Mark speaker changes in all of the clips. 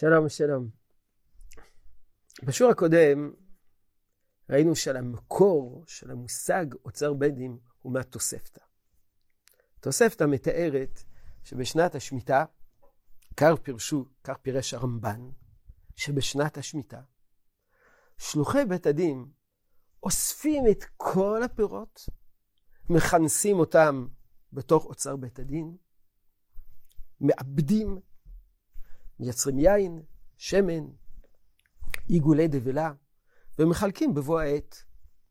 Speaker 1: שלום, שלום. בשיעור הקודם ראינו שעל המקור של המושג אוצר בדים הוא מהתוספתא. התוספתא מתארת שבשנת השמיטה, כך פירשו, כך פירש הרמב"ן, שבשנת השמיטה, שלוחי בית הדין אוספים את כל הפירות, מכנסים אותם בתוך אוצר בית הדין, מעבדים, מייצרים יין, שמן, עיגולי דבלה, ומחלקים בבוא העת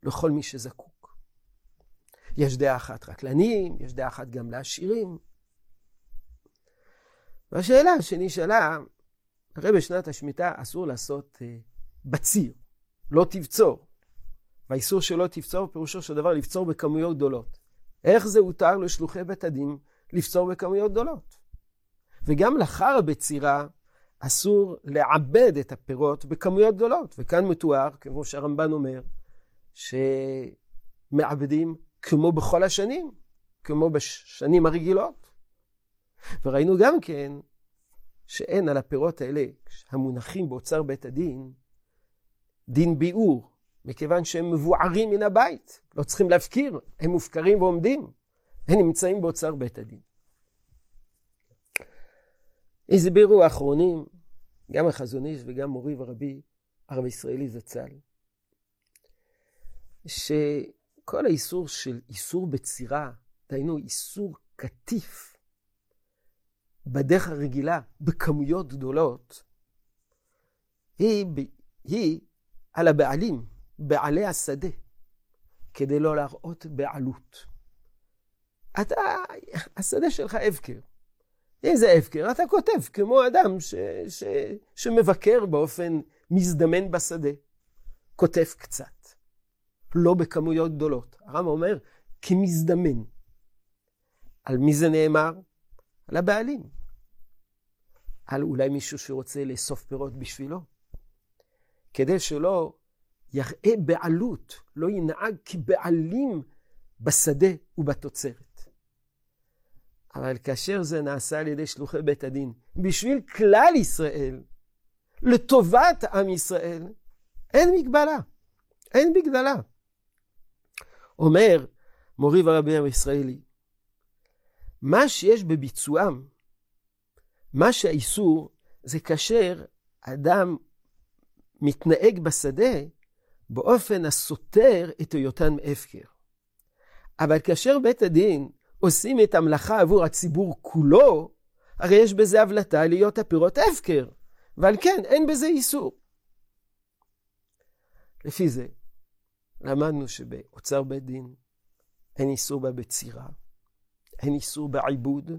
Speaker 1: לכל מי שזקוק. יש דעה אחת רק לעניים, יש דעה אחת גם לעשירים. והשאלה שנשאלה, הרי בשנת השמיטה אסור לעשות uh, בציר, לא תבצור. והאיסור שלא תבצור פירושו של דבר לבצור בכמויות גדולות. איך זה הותר לשלוחי בית הדין לבצור בכמויות גדולות? וגם לאחר הבצירה אסור לעבד את הפירות בכמויות גדולות. וכאן מתואר, כמו שהרמב"ן אומר, שמעבדים כמו בכל השנים, כמו בשנים הרגילות. וראינו גם כן שאין על הפירות האלה, המונחים באוצר בית הדין, דין ביאור, מכיוון שהם מבוערים מן הבית, לא צריכים להפקיר, הם מופקרים ועומדים, הם נמצאים באוצר בית הדין. הסבירו האחרונים, גם החזון איש וגם מורי ורבי, הרב ישראלי זצ"ל, שכל האיסור של איסור בצירה, דהיינו איסור קטיף בדרך הרגילה, בכמויות גדולות, היא, היא על הבעלים, בעלי השדה, כדי לא להראות בעלות. אתה, השדה שלך הפקר. אם זה הפקר, אתה כותב כמו אדם ש, ש, שמבקר באופן מזדמן בשדה. כותב קצת, לא בכמויות גדולות. הרמב"ם אומר, כמזדמן. על מי זה נאמר? על הבעלים. על אולי מישהו שרוצה לאסוף פירות בשבילו. כדי שלא יראה בעלות, לא ינהג כבעלים בשדה ובתוצרת. אבל כאשר זה נעשה על ידי שלוחי בית הדין, בשביל כלל ישראל, לטובת עם ישראל, אין מגבלה. אין מגבלה. אומר מורי ורבי הישראלי, מה שיש בביצועם, מה שהאיסור, זה כאשר אדם מתנהג בשדה באופן הסותר את היותן הפקר. אבל כאשר בית הדין עושים את המלאכה עבור הציבור כולו, הרי יש בזה הבלטה להיות הפירות הפקר, ועל כן אין בזה איסור. לפי זה, למדנו שבאוצר בית דין אין איסור בה בצירה, אין איסור בעיבוד,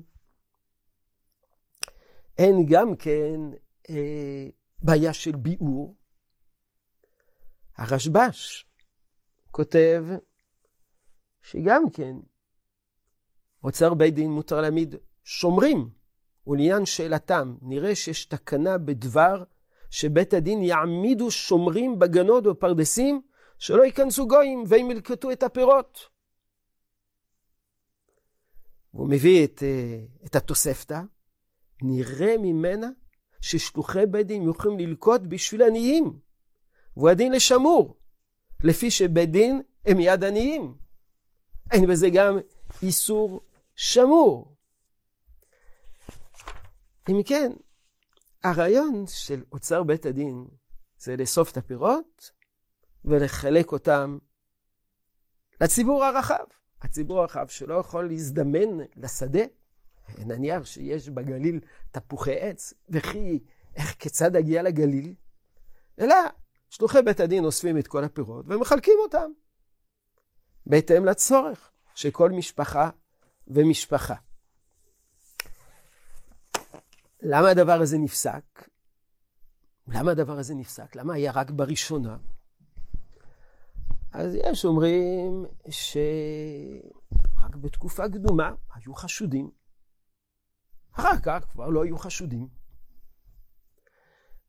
Speaker 1: אין גם כן אה, בעיה של ביאור. הרשב"ש כותב שגם כן אוצר בית דין מותר להעמיד שומרים, ולעניין שאלתם, נראה שיש תקנה בדבר שבית הדין יעמידו שומרים בגנות ובפרדסים, שלא ייכנסו גויים והם ילקטו את הפירות. הוא מביא את, אה, את התוספתא, נראה ממנה ששלוחי בית דין יכולים ללקוט בשביל עניים, והוא הדין לשמור, לפי שבית דין הם יד עניים. אין בזה גם איסור שמור. אם כן, הרעיון של אוצר בית הדין זה לאסוף את הפירות ולחלק אותם לציבור הרחב. הציבור הרחב שלא יכול להזדמן לשדה, נניח שיש בגליל תפוחי עץ, וכי איך כיצד אגיע לגליל, אלא שלוחי בית הדין אוספים את כל הפירות ומחלקים אותם בהתאם לצורך של כל משפחה ומשפחה. למה הדבר הזה נפסק? למה הדבר הזה נפסק? למה היה רק בראשונה? אז יש אומרים שרק בתקופה קדומה היו חשודים. אחר כך כבר לא היו חשודים.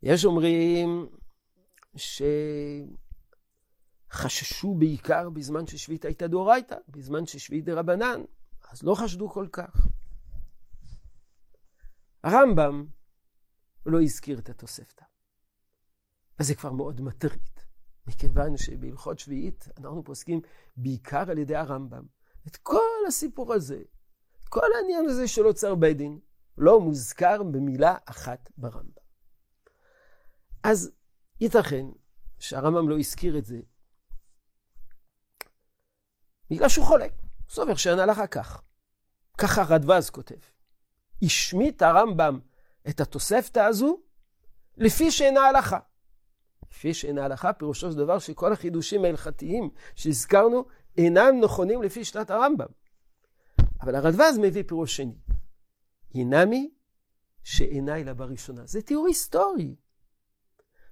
Speaker 1: יש אומרים שחששו בעיקר בזמן ששביעית הייתה דאורייתא, בזמן ששביעית דרבנן, אז לא חשדו כל כך. הרמב"ם לא הזכיר את התוספתא. וזה כבר מאוד מטריד, מכיוון שבהלכות שביעית אנחנו פוסקים בעיקר על ידי הרמב"ם. את כל הסיפור הזה, את כל העניין הזה של אוצר בית דין, לא מוזכר במילה אחת ברמב"ם. אז ייתכן שהרמב"ם לא הזכיר את זה, בגלל שהוא חולק. סובר שאין הלכה כך. ככה רדווז כותב. השמיט הרמב"ם את התוספתא הזו לפי שאינה הלכה. לפי שאינה הלכה, פירושו של דבר שכל החידושים ההלכתיים שהזכרנו אינם נכונים לפי שיטת הרמב"ם. אבל הרדווז מביא פירוש שני. הנמי שאינה אלא בראשונה. זה תיאור היסטורי.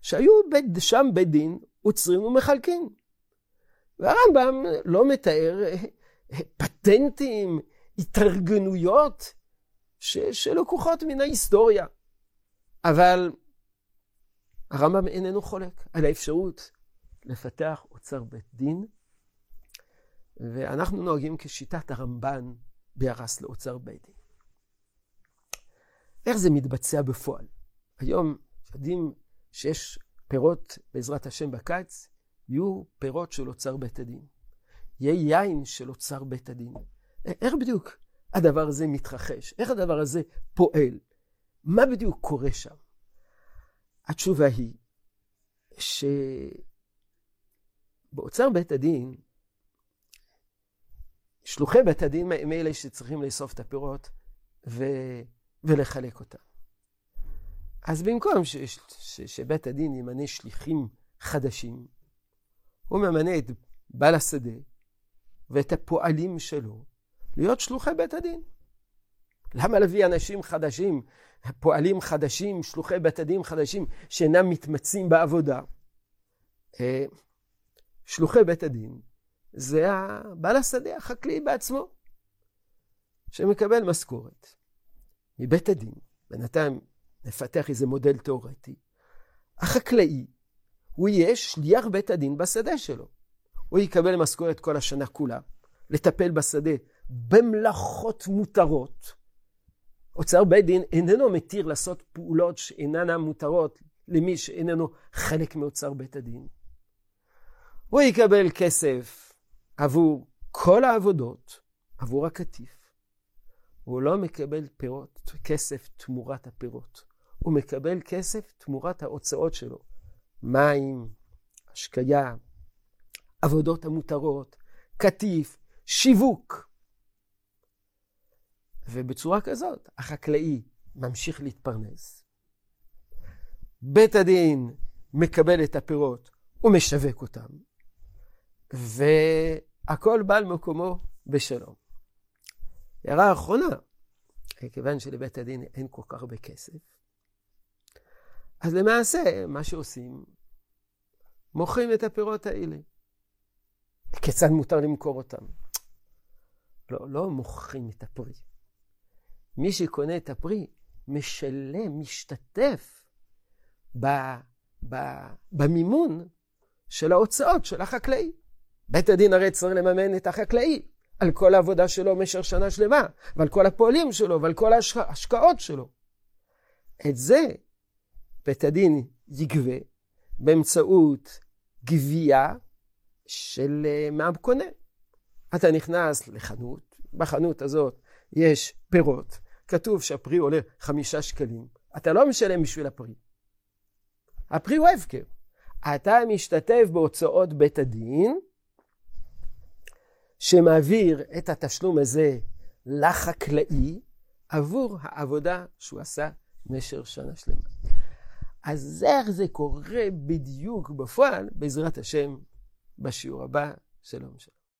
Speaker 1: שהיו בית, שם בית דין, עוצרים ומחלקים. והרמב"ם לא מתאר אה, פטנטים, התארגנויות ש, שלקוחות מן ההיסטוריה. אבל הרמב"ם איננו חולק על האפשרות לפתח אוצר בית דין, ואנחנו נוהגים כשיטת הרמב"ן ביחס לאוצר בית דין. איך זה מתבצע בפועל? היום יודעים שיש פירות, בעזרת השם, בקיץ, יהיו פירות של אוצר בית הדין. יהיה יין של אוצר בית הדין. איך בדיוק הדבר הזה מתרחש? איך הדבר הזה פועל? מה בדיוק קורה שם? התשובה היא שבאוצר בית הדין, שלוחי בית הדין הם אלה שצריכים לאסוף את הפירות ו... ולחלק אותם. אז במקום ש... ש... שבית הדין ימנה שליחים חדשים, הוא ממנה את בעל השדה ואת הפועלים שלו להיות שלוחי בית הדין. למה להביא אנשים חדשים, פועלים חדשים, שלוחי בית הדין חדשים, שאינם מתמצאים בעבודה? אה, שלוחי בית הדין זה בעל השדה החקלאי בעצמו, שמקבל משכורת מבית הדין. בינתיים נפתח איזה מודל תיאורטי. החקלאי, הוא יהיה שליח בית הדין בשדה שלו. הוא יקבל משכורת כל השנה כולה, לטפל בשדה במלאכות מותרות. אוצר בית דין איננו מתיר לעשות פעולות שאינן מותרות למי שאיננו חלק מאוצר בית הדין. הוא יקבל כסף עבור כל העבודות, עבור הקטיף. הוא לא מקבל פירות, כסף תמורת הפירות. הוא מקבל כסף תמורת ההוצאות שלו. מים, השקיה, עבודות המותרות, קטיף, שיווק. ובצורה כזאת החקלאי ממשיך להתפרנס. בית הדין מקבל את הפירות ומשווק אותם, והכל בא על מקומו בשלום. הערה אחרונה, כיוון שלבית הדין אין כל כך הרבה כסף, אז למעשה מה שעושים, מוכרים את הפירות האלה. כיצד מותר למכור אותם? לא, לא מוכרים את הפרי. מי שקונה את הפרי משלם, משתתף ב, ב, במימון של ההוצאות של החקלאי. בית הדין הרי צריך לממן את החקלאי על כל העבודה שלו במשך שנה שלמה, ועל כל הפועלים שלו, ועל כל ההשקעות שלו. את זה בית הדין יגבה באמצעות גבייה של אה, מהקונה. אתה נכנס לחנות, בחנות הזאת יש פירות, כתוב שהפרי עולה חמישה שקלים, אתה לא משלם בשביל הפרי. הפרי הוא הפקר. אתה משתתף בהוצאות בית הדין, שמעביר את התשלום הזה לחקלאי עבור העבודה שהוא עשה במשך שנה שלמה. אז איך זה קורה בדיוק בפועל, בעזרת השם, בשיעור הבא. שלום שלום.